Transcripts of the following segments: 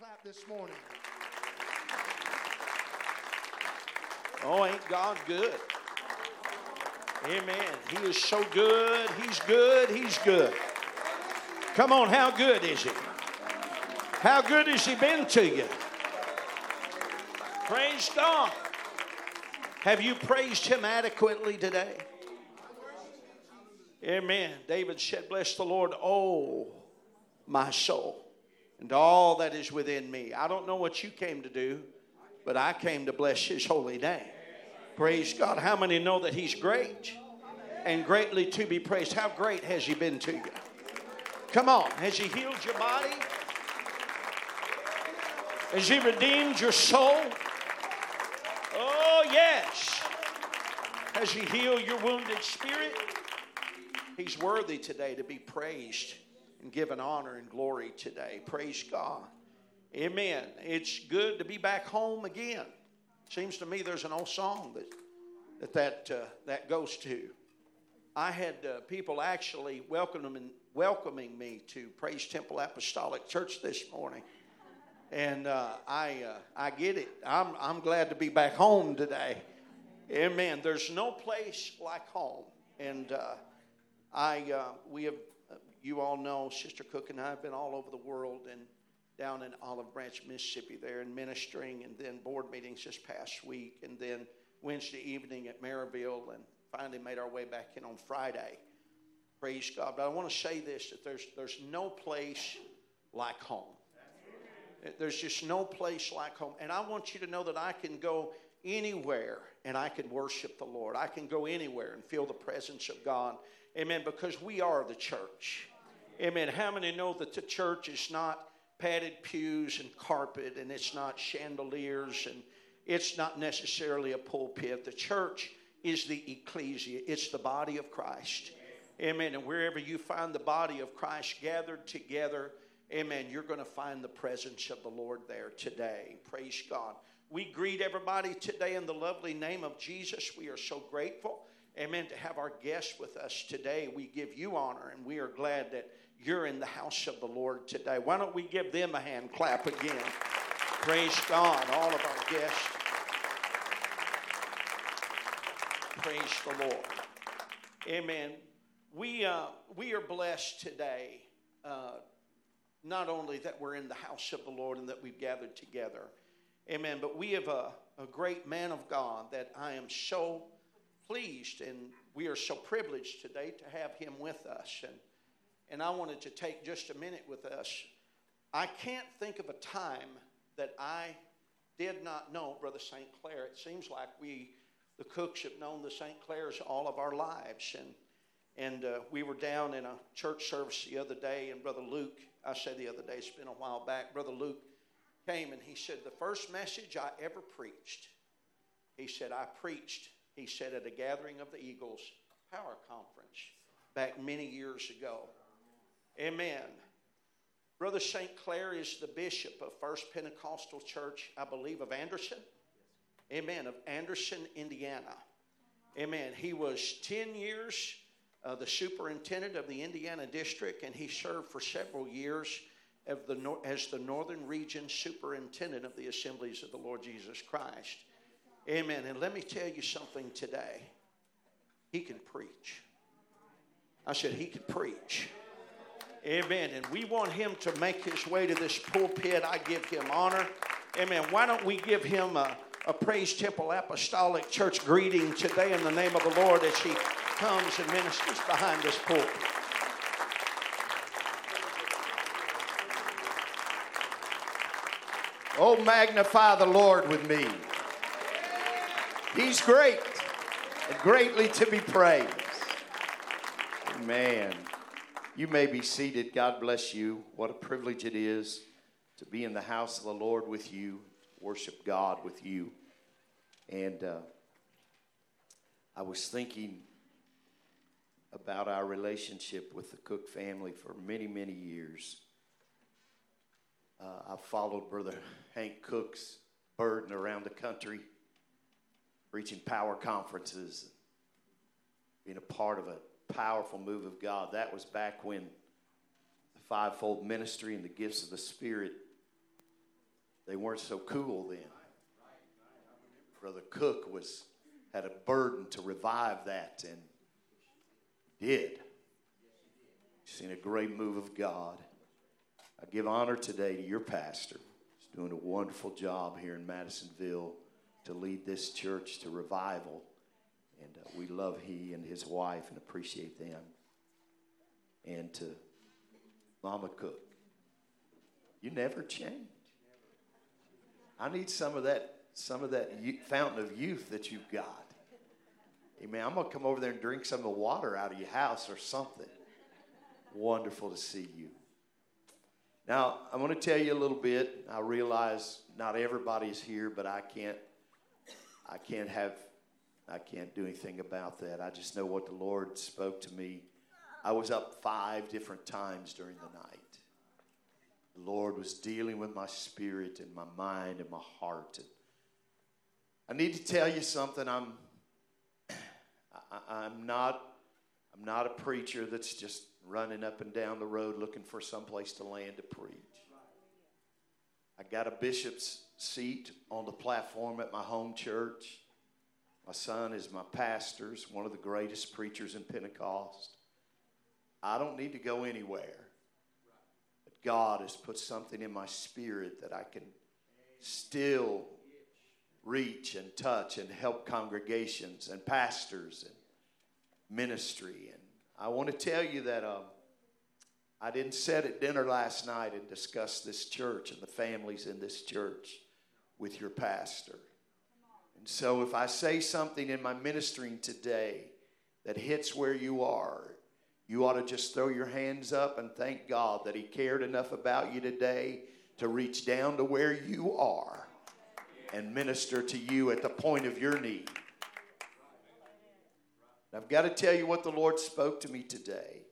clap this morning. Oh, ain't God good? Amen. He is so good. He's good. He's good. Come on, how good is He? How good has He been to you? Praise God. Have you praised Him adequately today? Amen. David said, Bless the Lord, oh, my soul, and all that is within me. I don't know what you came to do, but I came to bless His holy name. Praise God. How many know that He's great and greatly to be praised? How great has He been to you? Come on. Has He healed your body? Has He redeemed your soul? Oh, yes. Has He healed your wounded spirit? He's worthy today to be praised and given honor and glory today. Praise God. Amen. It's good to be back home again. Seems to me there's an old song that that that, uh, that goes to. I had uh, people actually welcoming welcoming me to Praise Temple Apostolic Church this morning, and uh, I uh, I get it. I'm I'm glad to be back home today. Amen. There's no place like home, and uh, I uh, we have you all know Sister Cook and I have been all over the world and down in Olive Branch, Mississippi, there and ministering, and then board meetings this past week, and then Wednesday evening at Maryville, and finally made our way back in on Friday. Praise God. But I want to say this that there's, there's no place like home. There's just no place like home. And I want you to know that I can go anywhere and I can worship the Lord. I can go anywhere and feel the presence of God. Amen. Because we are the church. Amen. How many know that the church is not padded pews and carpet, and it's not chandeliers, and it's not necessarily a pulpit. The church is the ecclesia, it's the body of Christ. Amen. And wherever you find the body of Christ gathered together, amen, you're going to find the presence of the Lord there today. Praise God. We greet everybody today in the lovely name of Jesus. We are so grateful, amen, to have our guests with us today. We give you honor, and we are glad that you're in the house of the Lord today. Why don't we give them a hand clap again? Praise God, all of our guests. Praise the Lord. Amen. We, uh, we are blessed today, uh, not only that we're in the house of the Lord and that we've gathered together, amen, but we have a, a great man of God that I am so pleased and we are so privileged today to have him with us. And and I wanted to take just a minute with us. I can't think of a time that I did not know Brother St. Clair. It seems like we, the Cooks, have known the St. Clairs all of our lives. And, and uh, we were down in a church service the other day, and Brother Luke, I say the other day, it's been a while back, Brother Luke came and he said, The first message I ever preached, he said, I preached, he said, at a gathering of the Eagles Power Conference back many years ago. Amen. Brother St. Clair is the bishop of First Pentecostal Church, I believe, of Anderson. Amen. Of Anderson, Indiana. Amen. He was 10 years uh, the superintendent of the Indiana district, and he served for several years the, as the Northern Region superintendent of the Assemblies of the Lord Jesus Christ. Amen. And let me tell you something today. He can preach. I said, He can preach. Amen. And we want him to make his way to this pulpit. I give him honor. Amen. Why don't we give him a, a Praise Temple Apostolic Church greeting today in the name of the Lord as he comes and ministers behind this pulpit. Oh, magnify the Lord with me. He's great and greatly to be praised. Amen. You may be seated. God bless you. What a privilege it is to be in the house of the Lord with you, worship God with you. And uh, I was thinking about our relationship with the Cook family for many, many years. Uh, I've followed Brother Hank Cook's burden around the country, reaching power conferences, being a part of it powerful move of God. That was back when the fivefold ministry and the gifts of the Spirit they weren't so cool then. Brother Cook was had a burden to revive that and did. Seen a great move of God. I give honor today to your pastor. He's doing a wonderful job here in Madisonville to lead this church to revival. And uh, we love he and his wife and appreciate them. And to Mama Cook, you never change. I need some of that, some of that fountain of youth that you've got. Amen. I'm gonna come over there and drink some of the water out of your house or something. Wonderful to see you. Now, I'm going to tell you a little bit. I realize not everybody's here, but I can't I can't have I can't do anything about that. I just know what the Lord spoke to me. I was up five different times during the night. The Lord was dealing with my spirit and my mind and my heart. And I need to tell you something. I'm I, am not I'm not a preacher that's just running up and down the road looking for some place to land to preach. I got a bishop's seat on the platform at my home church. My son is my pastor's, one of the greatest preachers in Pentecost. I don't need to go anywhere. But God has put something in my spirit that I can still reach and touch and help congregations and pastors and ministry. And I want to tell you that uh, I didn't sit at dinner last night and discuss this church and the families in this church with your pastor. And so if I say something in my ministering today that hits where you are, you ought to just throw your hands up and thank God that He cared enough about you today to reach down to where you are and minister to you at the point of your need. I've got to tell you what the Lord spoke to me today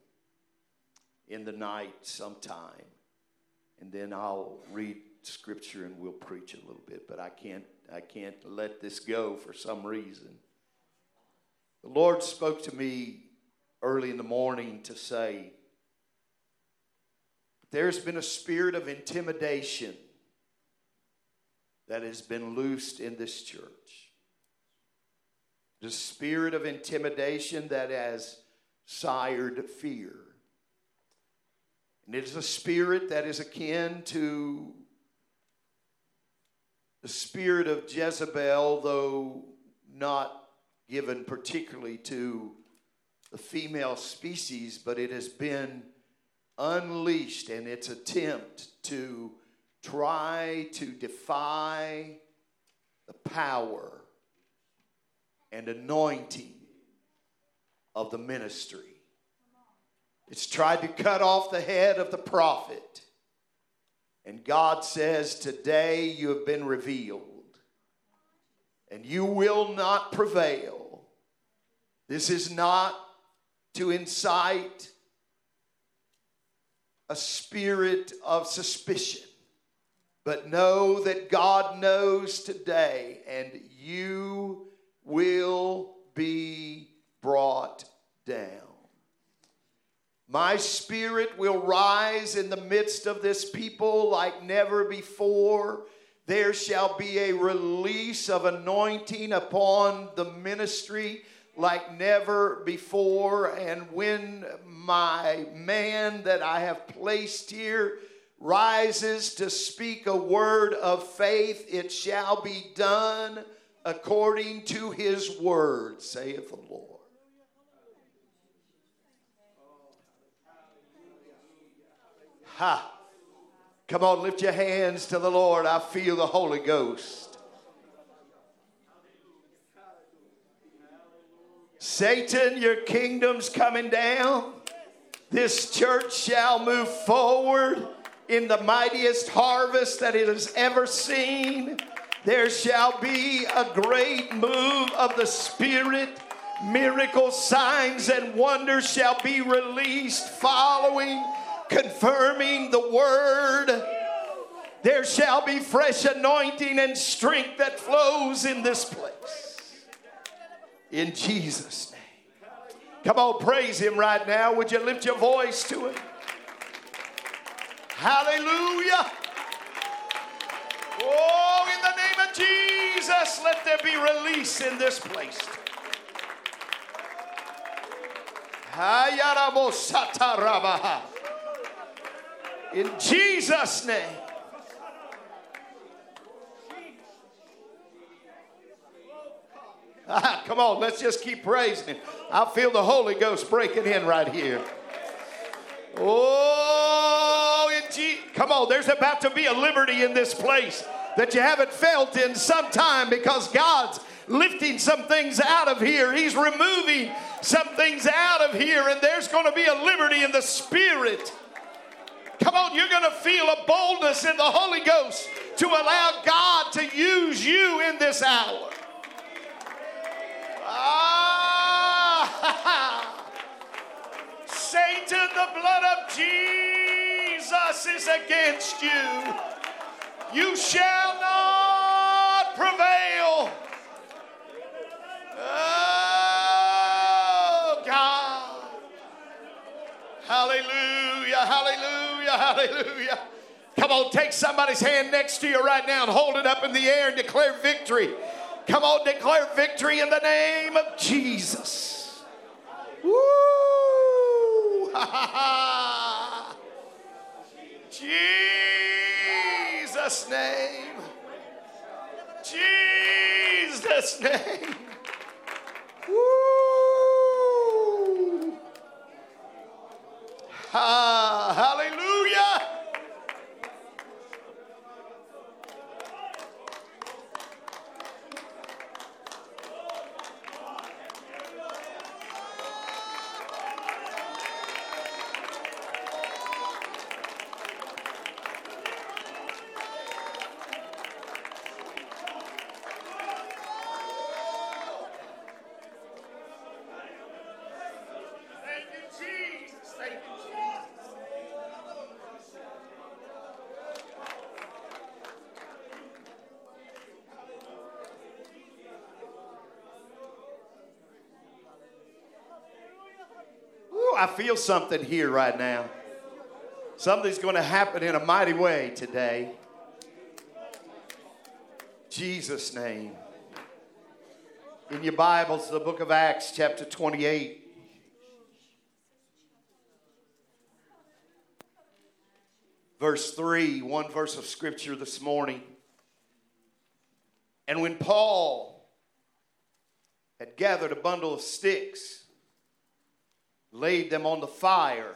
in the night sometime. And then I'll read scripture and we'll preach a little bit, but I can't I can't let this go for some reason. The Lord spoke to me early in the morning to say there's been a spirit of intimidation that has been loosed in this church the spirit of intimidation that has sired fear. And it is a spirit that is akin to the spirit of Jezebel, though not given particularly to the female species, but it has been unleashed in its attempt to try to defy the power and anointing of the ministry. It's tried to cut off the head of the prophet. And God says, Today you have been revealed, and you will not prevail. This is not to incite a spirit of suspicion, but know that God knows today, and you will be brought down. My spirit will rise in the midst of this people like never before. There shall be a release of anointing upon the ministry like never before. And when my man that I have placed here rises to speak a word of faith, it shall be done according to his word, saith the Lord. Ha! Come on, lift your hands to the Lord. I feel the Holy Ghost. Satan, your kingdom's coming down. This church shall move forward in the mightiest harvest that it has ever seen. There shall be a great move of the Spirit. Miracles, signs, and wonders shall be released following, confirming the word. There shall be fresh anointing and strength that flows in this place. In Jesus' name. Come on, praise Him right now. Would you lift your voice to Him? Hallelujah. Oh, in the name of Jesus, let there be release in this place. In Jesus' name. Ah, come on, let's just keep praising Him. I feel the Holy Ghost breaking in right here. Oh, G- come on, there's about to be a liberty in this place that you haven't felt in some time because God's lifting some things out of here. He's removing some things out of here, and there's going to be a liberty in the Spirit. Come on, you're going to feel a boldness in the Holy Ghost to allow God to use you in this hour. Ah, Satan, the blood of Jesus is against you. You shall not prevail. Oh, God. Hallelujah. Hallelujah, hallelujah, hallelujah. Come on, take somebody's hand next to you right now and hold it up in the air and declare victory. Come on, declare victory in the name of Jesus. Woo! Jesus' name. Jesus' name. Woo! Ah, hallelujah. Feel something here right now. Something's going to happen in a mighty way today. Jesus' name. In your Bibles, the book of Acts, chapter 28. verse 3, one verse of scripture this morning. And when Paul had gathered a bundle of sticks, laid them on the fire,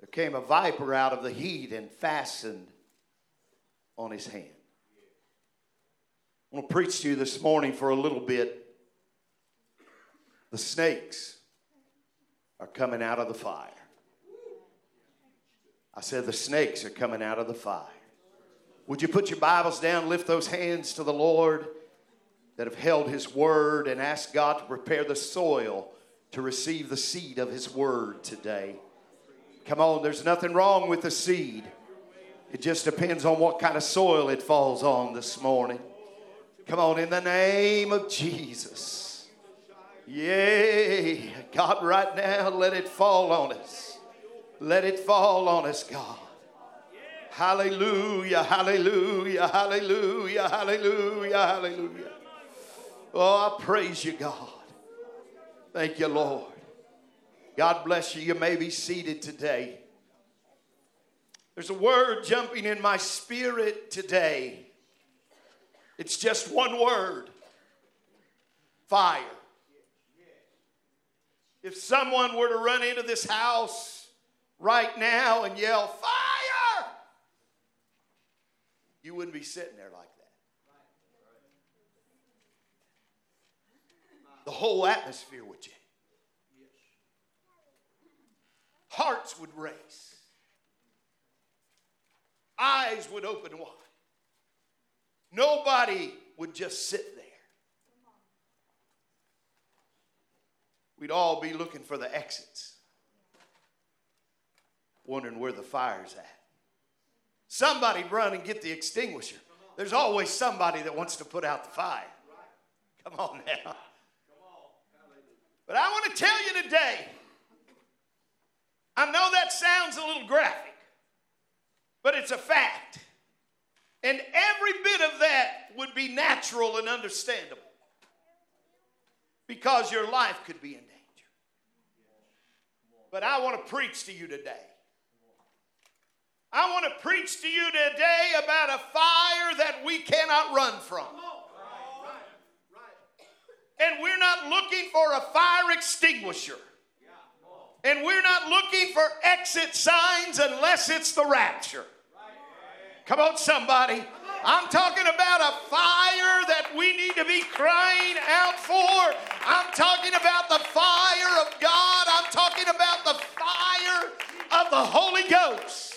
there came a viper out of the heat and fastened on his hand. I want to preach to you this morning for a little bit. The snakes are coming out of the fire. I said, the snakes are coming out of the fire. Would you put your Bibles down, lift those hands to the Lord that have held His word, and ask God to prepare the soil to receive the seed of His word today? Come on, there's nothing wrong with the seed. It just depends on what kind of soil it falls on this morning. Come on, in the name of Jesus. Yay. God, right now, let it fall on us. Let it fall on us, God. Hallelujah, hallelujah, hallelujah, hallelujah, hallelujah. Oh, I praise you, God. Thank you, Lord. God bless you. You may be seated today. There's a word jumping in my spirit today. It's just one word fire. If someone were to run into this house right now and yell, Fire! You wouldn't be sitting there like that. The whole atmosphere would change. Hearts would race, eyes would open wide. Nobody would just sit there. We'd all be looking for the exits wondering where the fire's at. Somebody'd run and get the extinguisher. There's always somebody that wants to put out the fire. Come on now. But I want to tell you today, I know that sounds a little graphic, but it's a fact. And every bit of that would be natural and understandable because your life could be in danger. But I want to preach to you today. I want to preach to you today about a fire that we cannot run from. And we're not looking for a fire extinguisher. And we're not looking for exit signs unless it's the rapture. Come on, somebody. I'm talking about a fire that we need to be crying out for. I'm talking about the fire of God. I'm talking about the fire of the Holy Ghost.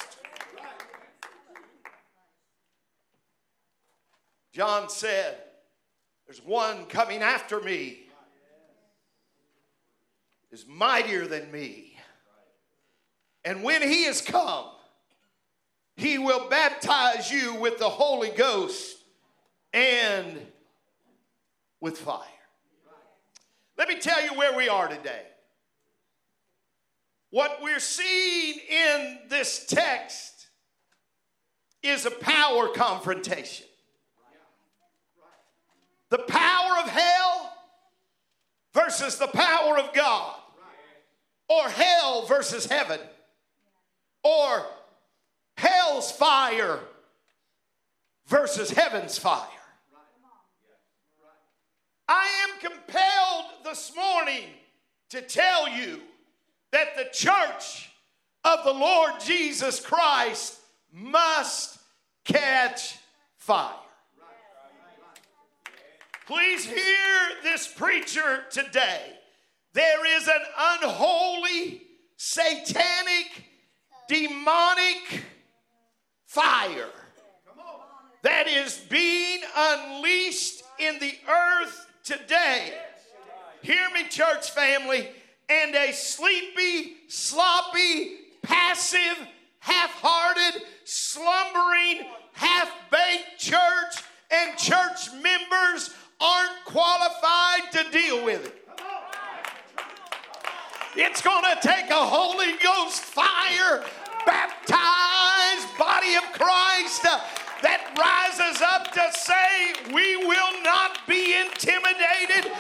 John said, There's one coming after me, is mightier than me. And when he is come, he will baptize you with the Holy Ghost and with fire. Let me tell you where we are today. What we're seeing in this text is a power confrontation. The power of hell versus the power of God, or hell versus heaven, or hell's fire versus heaven's fire. I am compelled this morning to tell you that the church of the Lord Jesus Christ must catch fire. Please hear this preacher today. There is an unholy, satanic, demonic fire that is being unleashed in the earth today. Hear me, church family. And a sleepy, sloppy, passive, half hearted, slumbering, half baked church and church members aren't qualified to deal with it. It's going to take a Holy Ghost fire baptized body of Christ uh, that rises up to say, We will not be intimidated.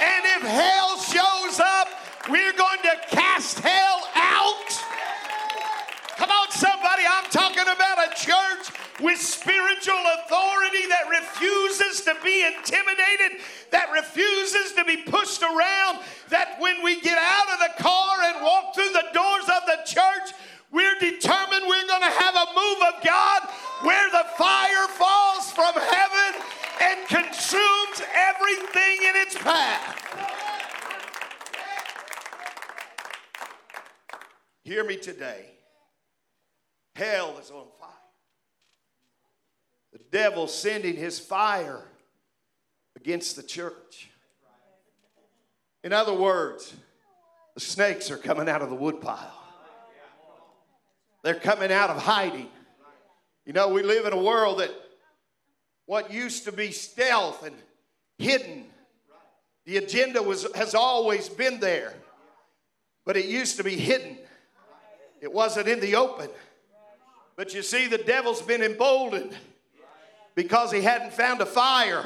And if hell shows up, we're going to cast hell out. Come on, somebody, I'm talking about a church with spiritual authority that refuses to be intimidated, that refuses to be pushed around, that when we get out of the car and walk through the doors of the church, we're determined we're going to have a move of God where the fire falls from heaven and consumes everything in its path. Hear me today. Hell is on fire. The devil sending his fire against the church. In other words, the snakes are coming out of the woodpile. They're coming out of hiding. You know, we live in a world that what used to be stealth and hidden, the agenda was, has always been there, but it used to be hidden. It wasn't in the open. But you see, the devil's been emboldened because he hadn't found a fire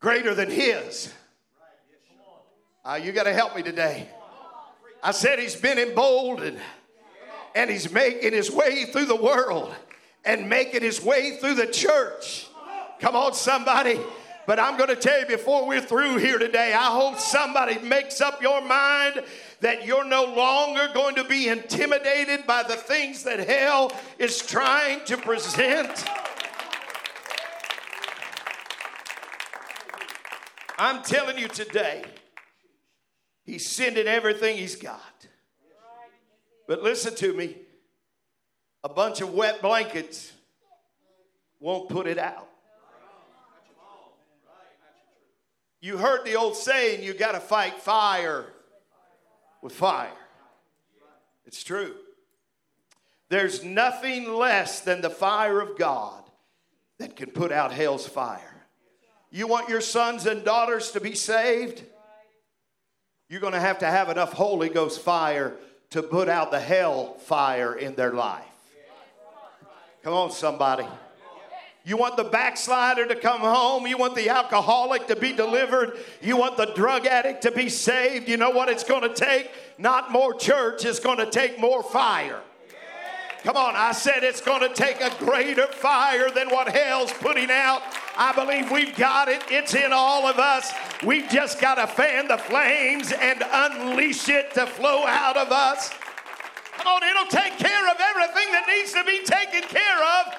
greater than his. Uh, you got to help me today. I said he's been emboldened and he's making his way through the world and making his way through the church. Come on, somebody. But I'm going to tell you before we're through here today, I hope somebody makes up your mind that you're no longer going to be intimidated by the things that hell is trying to present. I'm telling you today, he's sending everything he's got. But listen to me a bunch of wet blankets won't put it out. You heard the old saying, you got to fight fire with fire. It's true. There's nothing less than the fire of God that can put out hell's fire. You want your sons and daughters to be saved? You're going to have to have enough Holy Ghost fire to put out the hell fire in their life. Come on, somebody. You want the backslider to come home. You want the alcoholic to be delivered. You want the drug addict to be saved. You know what it's going to take? Not more church, it's going to take more fire. Come on, I said it's going to take a greater fire than what hell's putting out. I believe we've got it. It's in all of us. We've just got to fan the flames and unleash it to flow out of us. Come on, it'll take care of everything that needs to be taken care of.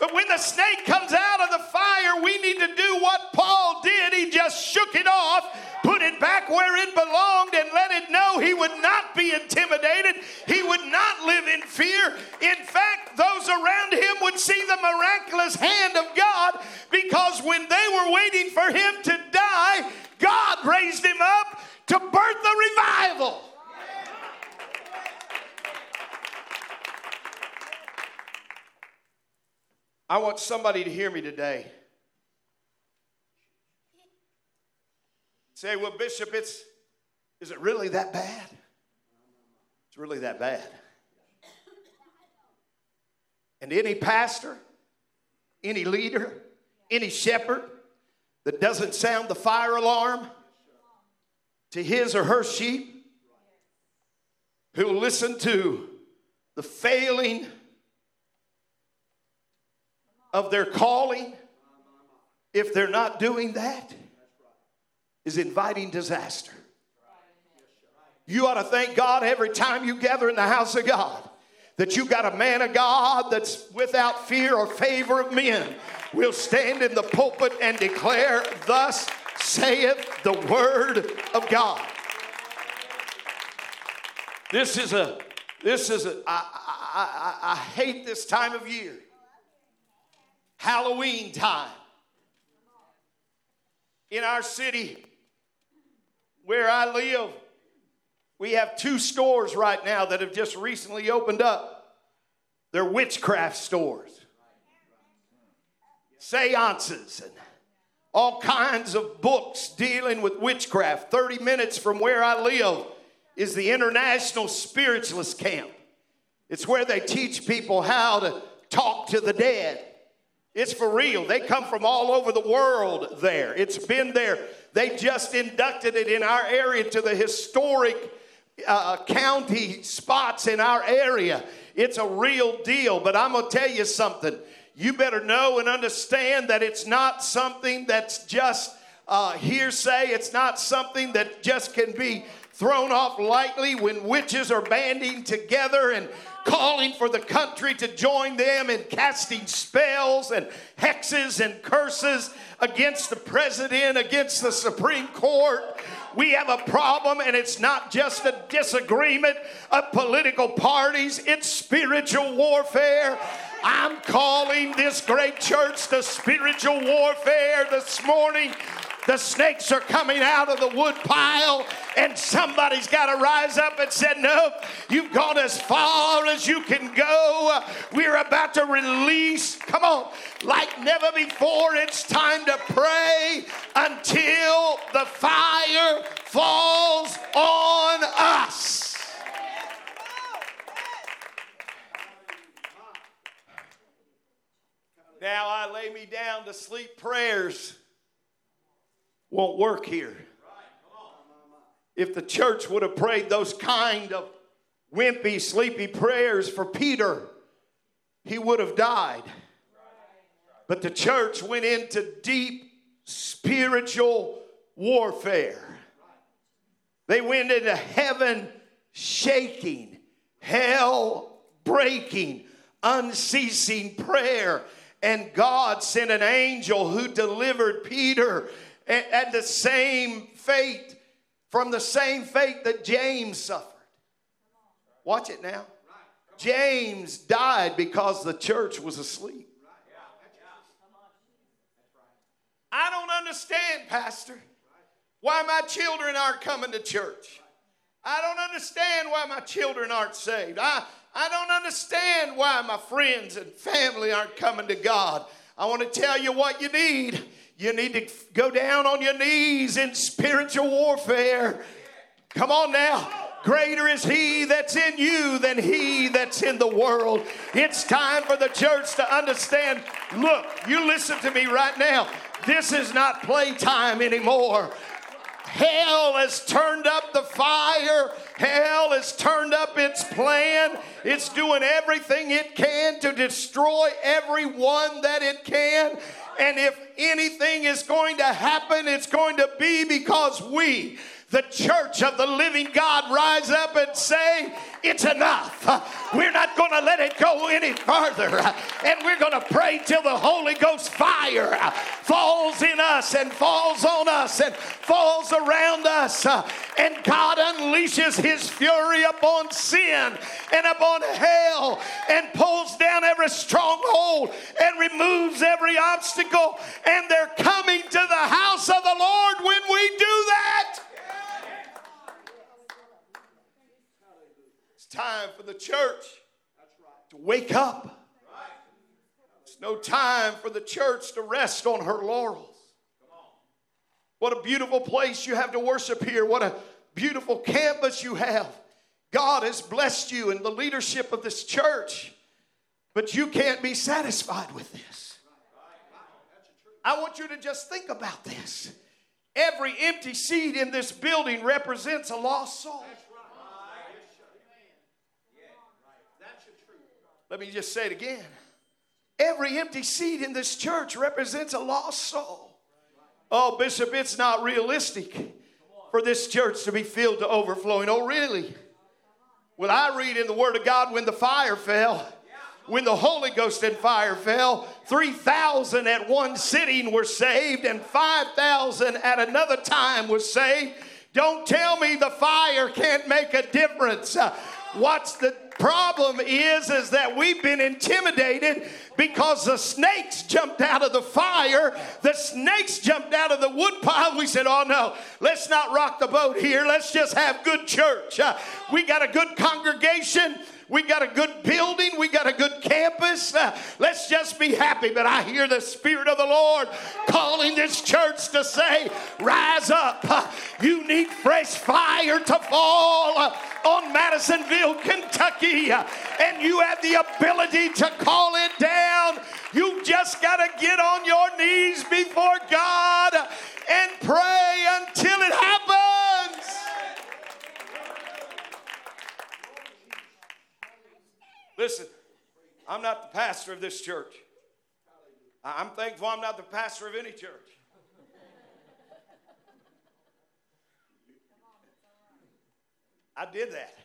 But when the snake comes out of the fire, we need to do what Paul did. He just shook it off, put it back where it belonged, and let it know would not be intimidated. He would not live in fear. In fact, those around him would see the miraculous hand of God because when they were waiting for him to die, God raised him up to birth the revival. I want somebody to hear me today. Say, well, Bishop, it's is it really that bad? It's really that bad. And any pastor, any leader, any shepherd that doesn't sound the fire alarm to his or her sheep, who listen to the failing of their calling, if they're not doing that, is inviting disaster. You ought to thank God every time you gather in the house of God that you've got a man of God that's without fear or favor of men will stand in the pulpit and declare, Thus saith the word of God. This is a, this is a, I, I, I, I hate this time of year. Halloween time. In our city where I live, we have two stores right now that have just recently opened up. They're witchcraft stores, seances, and all kinds of books dealing with witchcraft. 30 minutes from where I live is the International Spiritualist Camp. It's where they teach people how to talk to the dead. It's for real. They come from all over the world there. It's been there. They just inducted it in our area to the historic uh, county spots in our area. It's a real deal. But I'm going to tell you something. You better know and understand that it's not something that's just uh, hearsay. It's not something that just can be thrown off lightly when witches are banding together and calling for the country to join them in casting spells and hexes and curses against the president, against the Supreme Court. We have a problem, and it's not just a disagreement of political parties, it's spiritual warfare. I'm calling this great church to spiritual warfare this morning. The snakes are coming out of the wood pile, and somebody's got to rise up and say, No, you've gone as far as you can go. We're about to release, come on, like never before. It's time to pray until the fire falls on us. Now I lay me down to sleep prayers won't work here. If the church would have prayed those kind of wimpy, sleepy prayers for Peter, he would have died. But the church went into deep spiritual warfare. They went into heaven shaking, hell breaking, unceasing prayer. And God sent an angel who delivered Peter and, the same fate from the same fate that James suffered. Watch it now. James died because the church was asleep. I don't understand, Pastor, why my children aren't coming to church. I don't understand why my children aren't saved. I, I don't understand why my friends and family aren't coming to God. I want to tell you what you need. You need to go down on your knees in spiritual warfare. Come on now. Greater is he that's in you than he that's in the world. It's time for the church to understand look, you listen to me right now. This is not playtime anymore. Hell has turned up the fire. Hell has turned up its plan. It's doing everything it can to destroy everyone that it can. And if anything is going to happen, it's going to be because we, the church of the living God rise up and say, It's enough. We're not going to let it go further. And we're going to pray till the Holy Ghost fire falls in us and falls on us and falls around us. Uh, and God unleashes his fury upon sin and upon hell and pulls down every stronghold and removes every obstacle. And they're coming to the house of the Lord when we do that. It's time for the church to wake up. It's no time for the church to rest on her laurels. What a beautiful place you have to worship here. What a beautiful campus you have. God has blessed you in the leadership of this church, but you can't be satisfied with this. I want you to just think about this. Every empty seat in this building represents a lost soul. Let me just say it again. Every empty seat in this church represents a lost soul. Oh, Bishop, it's not realistic for this church to be filled to overflowing. Oh, really? Well, I read in the Word of God when the fire fell, when the Holy Ghost and fire fell, 3,000 at one sitting were saved, and 5,000 at another time was saved. Don't tell me the fire can't make a difference. Uh, what's the problem is is that we've been intimidated because the snakes jumped out of the fire. The snakes jumped out of the woodpile we said oh no let's not rock the boat here. Let's just have good church. Uh, we got a good congregation we got a good building. We got a good campus. Uh, let's just be happy. But I hear the Spirit of the Lord calling this church to say, Rise up. Uh, you need fresh fire to fall uh, on Madisonville, Kentucky. Uh, and you have the ability to call it down. You just got to get on your knees before God and pray until it happens. Listen, I'm not the pastor of this church. I'm thankful I'm not the pastor of any church. I did that.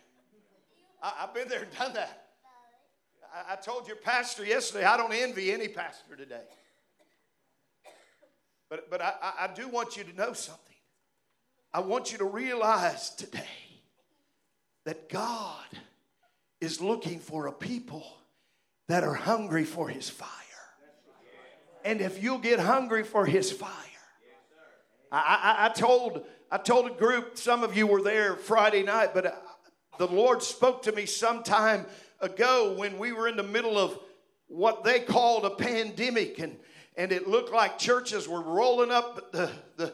I, have been there and done that. I, I told your pastor yesterday, I don't envy any pastor today. But, but I, I do want you to know something. I want you to realize today that God is looking for a people that are hungry for his fire. And if you'll get hungry for his fire, I, I, I told I told a group, some of you were there Friday night, but uh, the Lord spoke to me some time ago when we were in the middle of what they called a pandemic, and, and it looked like churches were rolling up the, the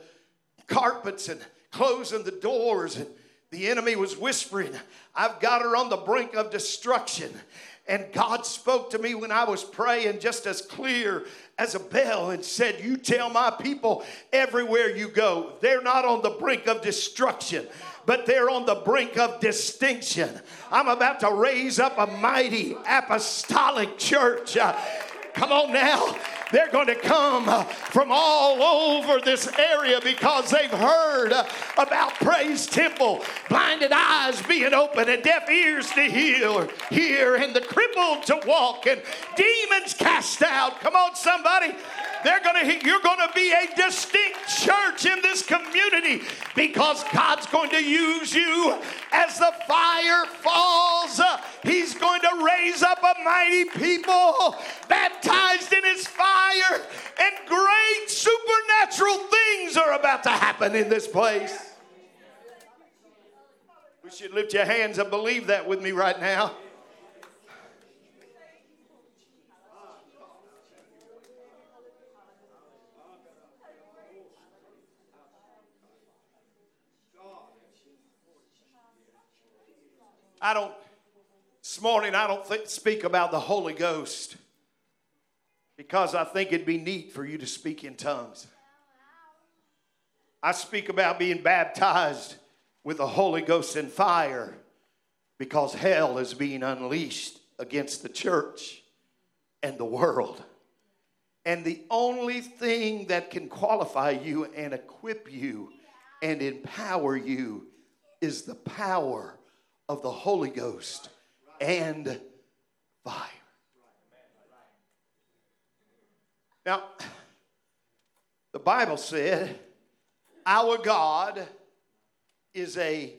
carpets and closing the doors, and the enemy was whispering, I've got her on the brink of destruction. And God spoke to me when I was praying just as clear as a bell and said, You tell my people everywhere you go, they're not on the brink of destruction but they're on the brink of distinction. I'm about to raise up a mighty apostolic church. Uh, come on now. They're going to come uh, from all over this area because they've heard uh, about Praise Temple, blinded eyes being open and deaf ears to hear, hear and the crippled to walk and demons cast out. Come on, somebody. They're to you're going to be a distinct church in this community because God's going to use you as the fire falls. He's going to raise up a mighty people baptized in his fire and great supernatural things are about to happen in this place. We should lift your hands and believe that with me right now. I don't, this morning, I don't speak about the Holy Ghost because I think it'd be neat for you to speak in tongues. I speak about being baptized with the Holy Ghost and fire because hell is being unleashed against the church and the world. And the only thing that can qualify you and equip you and empower you is the power of the Holy Ghost and fire. Now, the Bible said, Our God is a,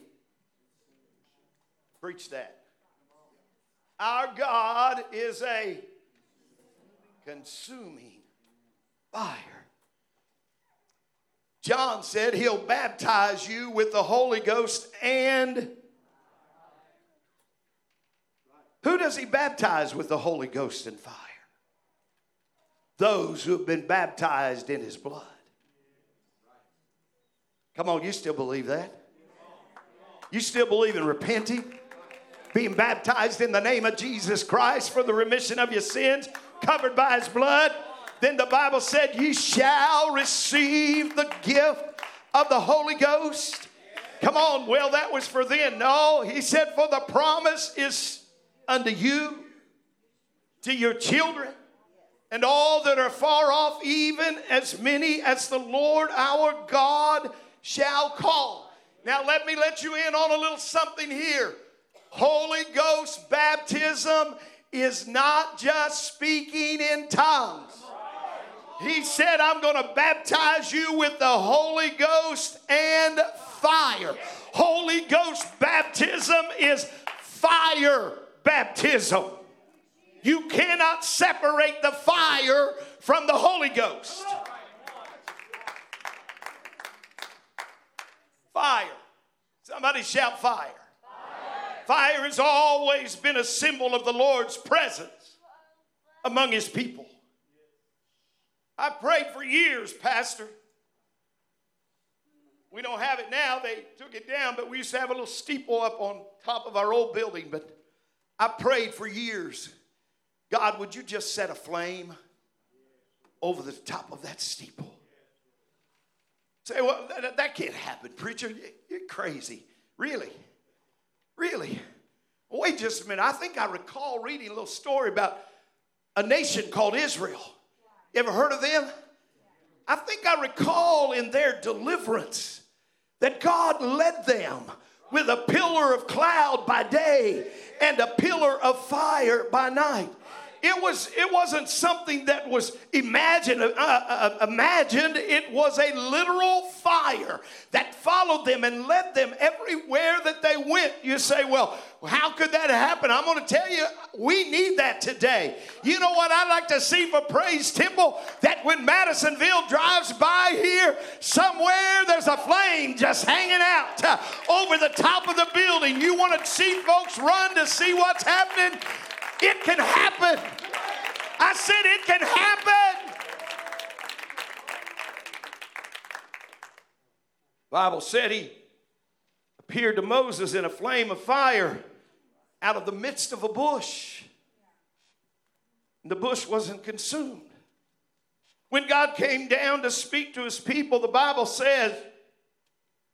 preach that. Our God is a consuming fire. John said he'll baptize you with the Holy Ghost and. Who does he baptize with the Holy Ghost and fire? Those who have been baptized in his blood. Come on, you still believe that? You still believe in repenting? Being baptized in the name of Jesus Christ for the remission of your sins, covered by his blood? Then the Bible said, Ye shall receive the gift of the Holy Ghost. Come on, well, that was for then. No, he said, For the promise is unto you, to your children, and all that are far off, even as many as the Lord our God shall call. Now, let me let you in on a little something here. Holy Ghost baptism is not just speaking in tongues. He said, I'm going to baptize you with the Holy Ghost and fire. Holy Ghost baptism is fire baptism. You cannot separate the fire from the Holy Ghost. Fire. Somebody shout fire. fire. Has always been a symbol of the Lord's presence among his people. I prayed for years, Pastor. We don't have it now. They took it down, but we used to have a little steeple up on top of our old building. But I prayed for years God, would you just set a flame over the top of that steeple? Say, well, that, that can't happen, preacher. You're crazy. Really? Really? Wait just a minute. I think I recall reading a little story about a nation called Israel. You ever heard of them? I think I recall in their deliverance that God led them with a pillar of cloud by day and a pillar of fire by night it was it wasn't something that was imagined uh, uh, uh, imagined. It was a literal fire that followed them and led them everywhere that they went. You say well how could that happen i'm going to tell you we need that today. You know what i'd like to see for praise temple? That when madisonville drives by here somewhere there's a flame just hanging out uh, over the top of the building. You want to see folks run to see what's happening it can happen. I said it can happen. Bible said he appeared to Moses in a flame of fire out of the midst of a bush. The bush wasn't consumed. When God came down to speak to his people, the Bible says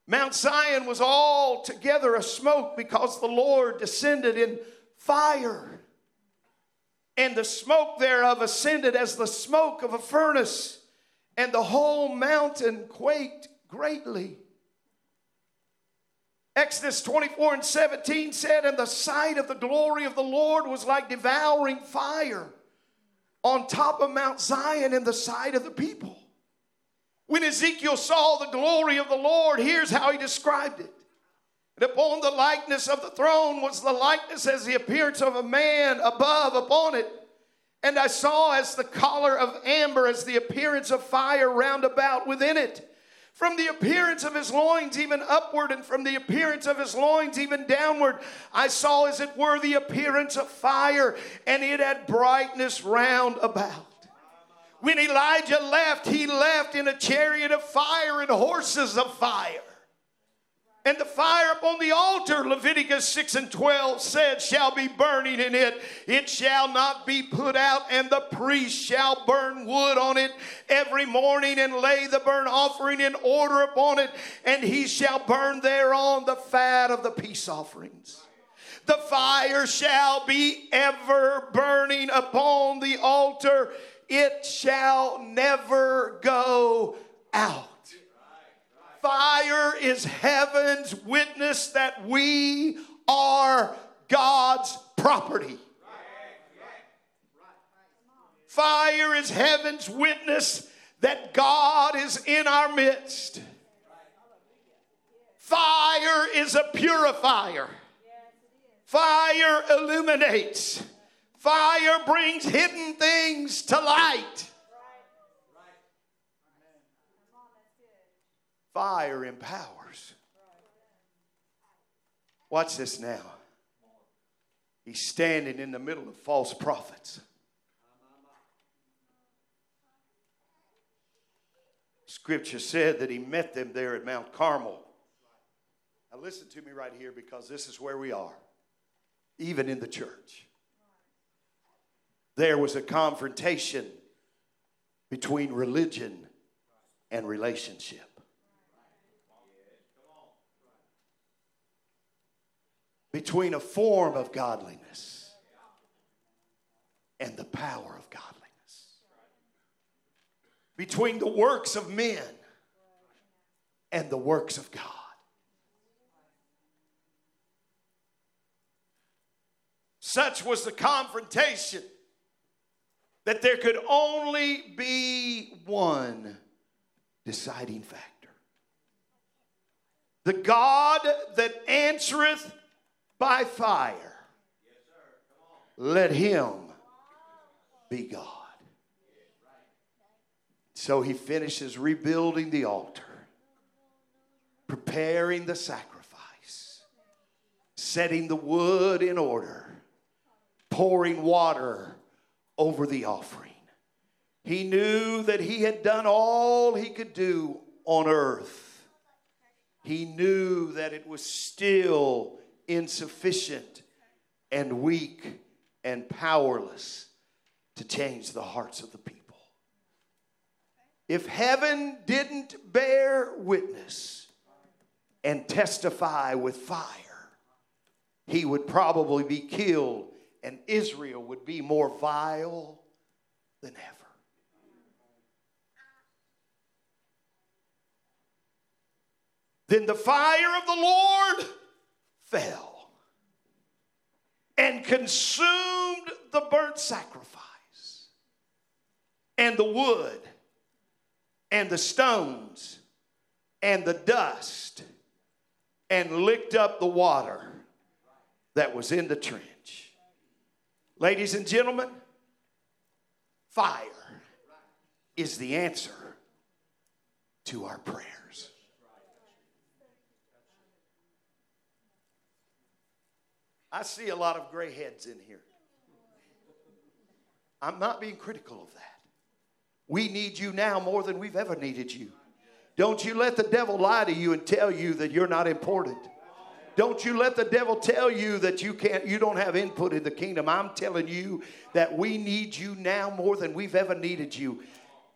Mount Zion was all together a smoke because the Lord descended in fire and the smoke thereof ascended as the smoke of a furnace, and the whole mountain quaked greatly. Exodus 24 and 17 said, And the sight of the glory of the Lord was like devouring fire on top of Mount Zion in the sight of the people. When Ezekiel saw the glory of the Lord, here's how he described it. And upon the likeness of the throne was the likeness as the appearance of a man above upon it. And I saw as the collar of amber, as the appearance of fire round about within it. From the appearance of his loins even upward, and from the appearance of his loins even downward, I saw as it were the appearance of fire, and it had brightness round about. When Elijah left, he left in a chariot of fire and horses of fire. And the fire upon the altar, Leviticus 6 and 12 said, shall be burning in it. It shall not be put out, and the priest shall burn wood on it every morning and lay the burnt offering in order upon it, and he shall burn thereon the fat of the peace offerings. The fire shall be ever burning upon the altar, it shall never go out. Fire is heaven's witness that we are God's property. Fire is heaven's witness that God is in our midst. Fire is a purifier. Fire illuminates. Fire brings hidden things to light. Fire empowers. Watch this now. He's standing in the middle of false prophets. Scripture said that he met them there at Mount Carmel. Now, listen to me right here because this is where we are, even in the church. There was a confrontation between religion and relationship. Between a form of godliness and the power of godliness between the works of men and the works of God. Such was the confrontation that there could only be one deciding factor. The God that answereth by fire, let him be God. So he finishes rebuilding the altar, preparing the sacrifice, setting the wood in order, pouring water over the offering. He knew that he had done all he could do on earth. He knew that it was still insufficient and weak and powerless to change the hearts of the people if heaven didn't bear witness and testify with fire, he would probably be killed and Israel would be more vile than ever. Then the fire of the Lord fell and consumed the burnt sacrifice and the wood and the stones and the dust and licked up the water that was in the trench. Ladies and gentlemen, fire is the answer to our prayers. I see a lot of gray heads in here. I'm not being critical of that. We need you now more than we've ever needed you. Don't you let the devil lie to you and tell you that you're not important. Don't you let the devil tell you that you can't you don't have input in the kingdom. I'm telling you that we need you now more than we've ever needed you.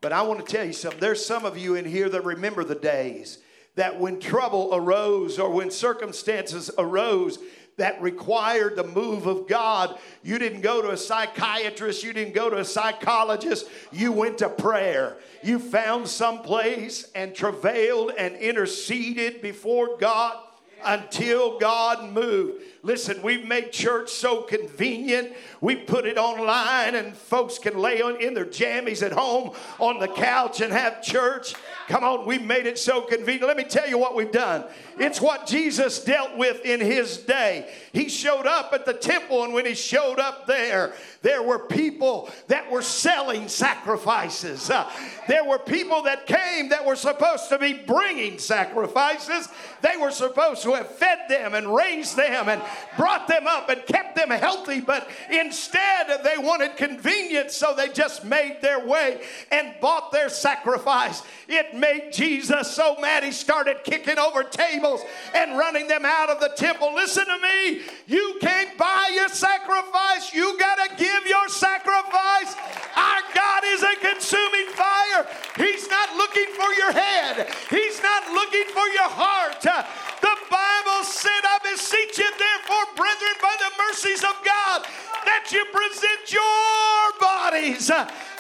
But I want to tell you something. There's some of you in here that remember the days that when trouble arose or when circumstances arose that required the move of God. You didn't go to a psychiatrist, you didn't go to a psychologist, you went to prayer. You found some place and travailed and interceded before God until God moved. Listen, we've made church so convenient. We put it online and folks can lay on, in their jammies at home on the couch and have church. Come on, we've made it so convenient. Let me tell you what we've done. It's what Jesus dealt with in his day. He showed up at the temple, and when he showed up there, there were people that were selling sacrifices. Uh, there were people that came that were supposed to be bringing sacrifices. They were supposed to have fed them and raised them and brought them up and kept them healthy, but instead they wanted convenience, so they just made their way and bought their sacrifice. It made Jesus so mad he started kicking over tables and running them out of the temple. Listen to me, you can't buy your sacrifice, you got to give your sacrifice. Our God is a consuming fire. He's not looking for your head, He's not looking for your heart. The Bible said, I beseech you, therefore, brethren, by the mercies of God, that you present your bodies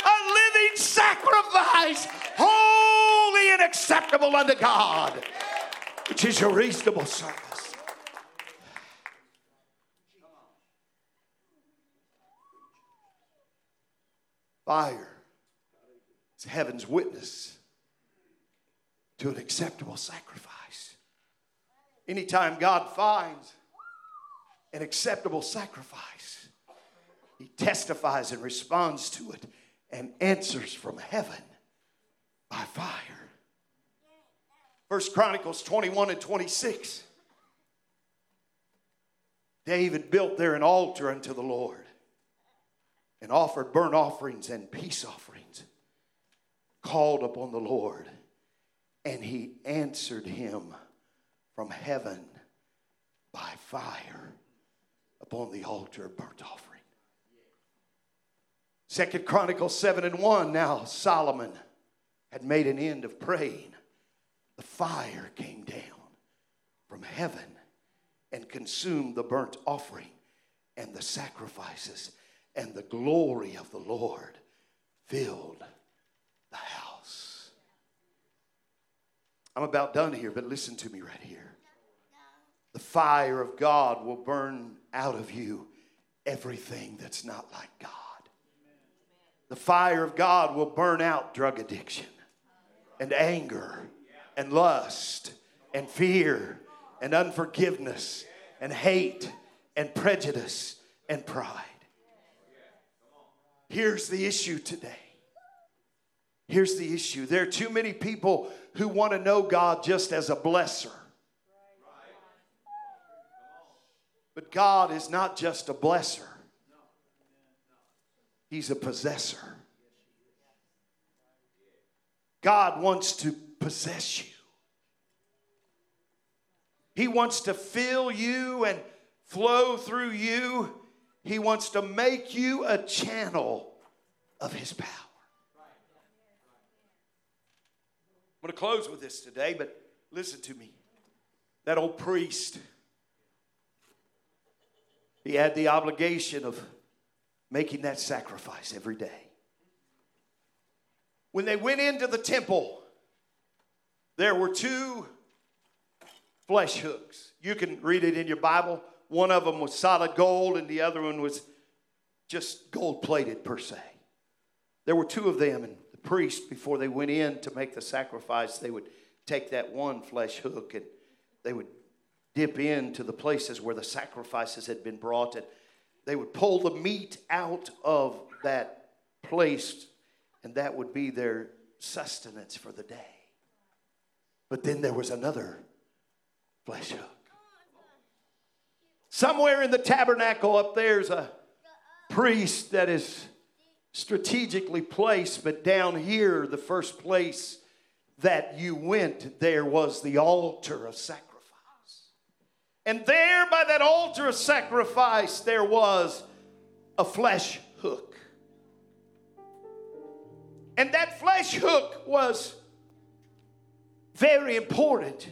a living sacrifice, holy and acceptable unto God, which is your reasonable service. Fire is heaven's witness to an acceptable sacrifice. Anytime God finds an acceptable sacrifice, He testifies and responds to it and answers from heaven by fire. First Chronicles 21 and 26. David built there an altar unto the Lord and offered burnt offerings and peace offerings, called upon the Lord, and he answered him from heaven by fire upon the altar of burnt offering. Second Chronicles 7 and 1. Now Solomon had made an end of praying. The fire came down from heaven and consumed the burnt offering and the sacrifices and the glory of the Lord filled the house. I'm about done here, but listen to me right here. The fire of God will burn out of you everything that's not like God. The fire of God will burn out drug addiction and anger and lust and fear and unforgiveness and hate and prejudice and pride. Here's the issue today. Here's the issue. There are too many people who want to know God just as a blesser. But God is not just a blesser, He's a possessor. God wants to possess you. He wants to fill you and flow through you. He wants to make you a channel of His power. I'm going to close with this today, but listen to me. That old priest, he had the obligation of making that sacrifice every day. When they went into the temple, there were two flesh hooks. You can read it in your Bible. One of them was solid gold, and the other one was just gold plated, per se. There were two of them, and the priest, before they went in to make the sacrifice, they would take that one flesh hook and they would dip into the places where the sacrifices had been brought, and they would pull the meat out of that place, and that would be their sustenance for the day. But then there was another flesh hook. Somewhere in the tabernacle up there's a priest that is strategically placed, but down here, the first place that you went, there was the altar of sacrifice. And there, by that altar of sacrifice, there was a flesh hook. And that flesh hook was very important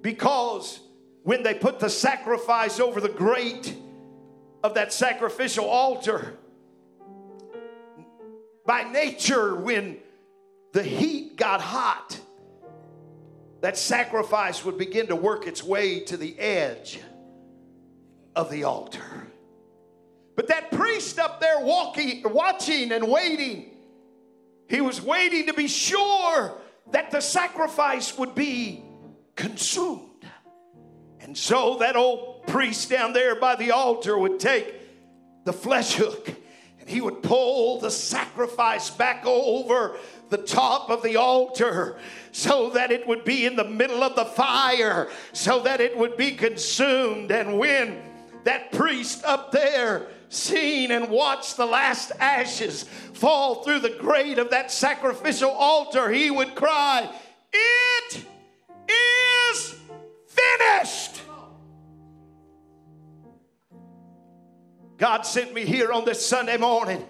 because when they put the sacrifice over the grate of that sacrificial altar, by nature, when the heat got hot, that sacrifice would begin to work its way to the edge of the altar. But that priest up there walking, watching and waiting, he was waiting to be sure that the sacrifice would be consumed. And so that old priest down there by the altar would take the flesh hook he would pull the sacrifice back over the top of the altar so that it would be in the middle of the fire, so that it would be consumed. And when that priest up there seen and watched the last ashes fall through the grate of that sacrificial altar, he would cry, It is finished. God sent me here on this Sunday morning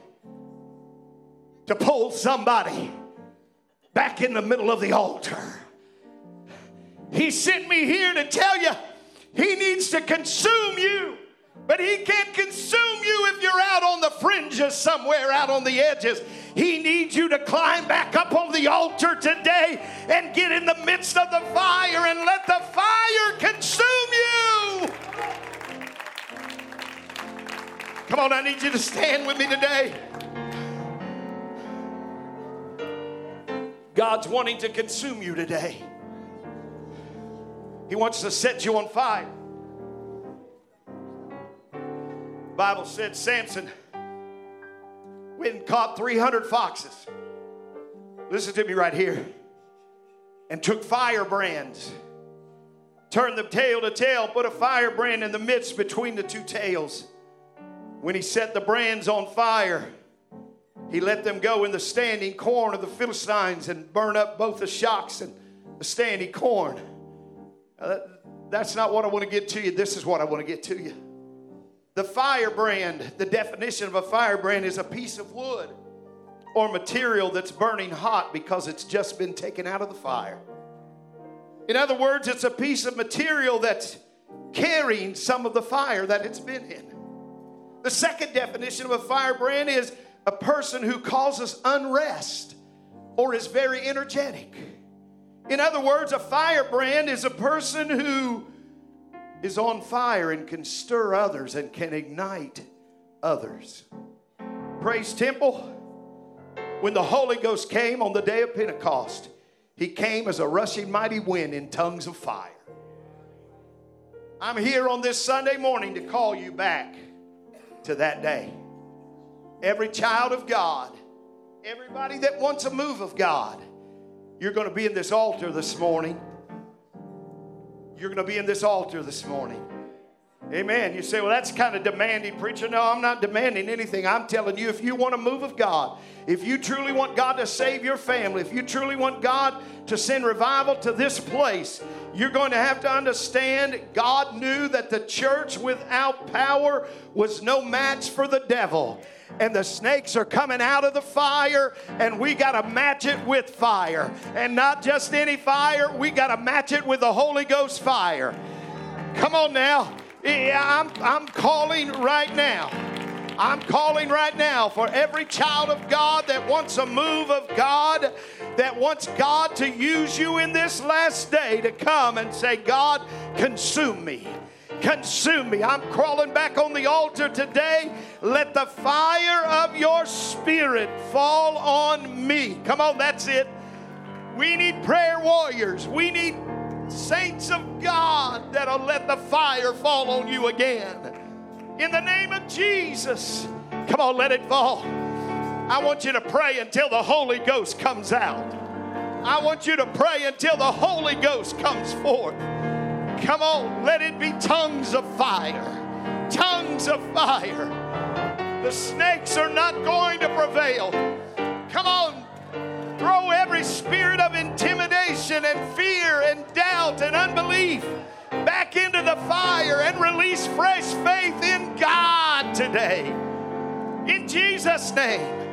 to pull somebody back in the middle of the altar. He sent me here to tell you he needs to consume you. But he can't consume you if you're out on the fringes somewhere, out on the edges. He needs you to climb back up on the altar today and get in the midst of the fire and let the fire consume you. Come on, I need you to stand with me today. God's wanting to consume you today. He wants to set you on fire. Bible said Samson went and caught 300 foxes. Listen to me right here. And took firebrands, turned them tail to tail, put a firebrand in the midst between the two tails. When he set the brands on fire, he let them go in the standing corn of the Philistines and burn up both the shocks and the standing corn. Uh, that's not what I want to get to you. This is what I want to get to you. The firebrand, the definition of a firebrand is a piece of wood or material that's burning hot because it's just been taken out of the fire. In other words, it's a piece of material that's carrying some of the fire that it's been in. The second definition of a firebrand is a person who causes unrest or is very energetic. In other words, a firebrand is a person who is on fire and can stir others and can ignite others. Praise Temple. When the Holy Ghost came on the day of Pentecost, he came as a rushing mighty wind in tongues of fire. I'm here on this Sunday morning to call you back to that day. Every child of God, everybody that wants a move of God, you're going to be in this altar this morning. You're going to be in this altar this morning. Amen. You say, well, that's kind of demanding, preacher. No, I'm not demanding anything. I'm telling you, if you want a move of God, if you truly want God to save your family, if you truly want God to send revival to this place, you're going to have to understand God knew that the church without power was no match for the devil and the snakes are coming out of the fire, and we got to match it with fire. And not just any fire, we got to match it with the Holy Ghost fire. Come on now. I'm, I'm calling right now. I'm calling right now for every child of God that wants a move of God, that wants God to use you in this last day to come and say, God, consume me consume me. I'm crawling back on the altar today. Let the fire of your spirit fall on me. Come on, that's it. We need prayer warriors. We need saints of God that'll let the fire fall on you again. In the name of Jesus. Come on, let it fall. I want you to pray until the Holy Ghost comes out. I want you to pray until the Holy Ghost comes forth. Come on, let it be tongues of fire. Tongues of fire. The snakes are not going to prevail. Come on, throw every spirit of intimidation and fear and doubt and unbelief back into the fire and release fresh faith in God today. In Jesus' name.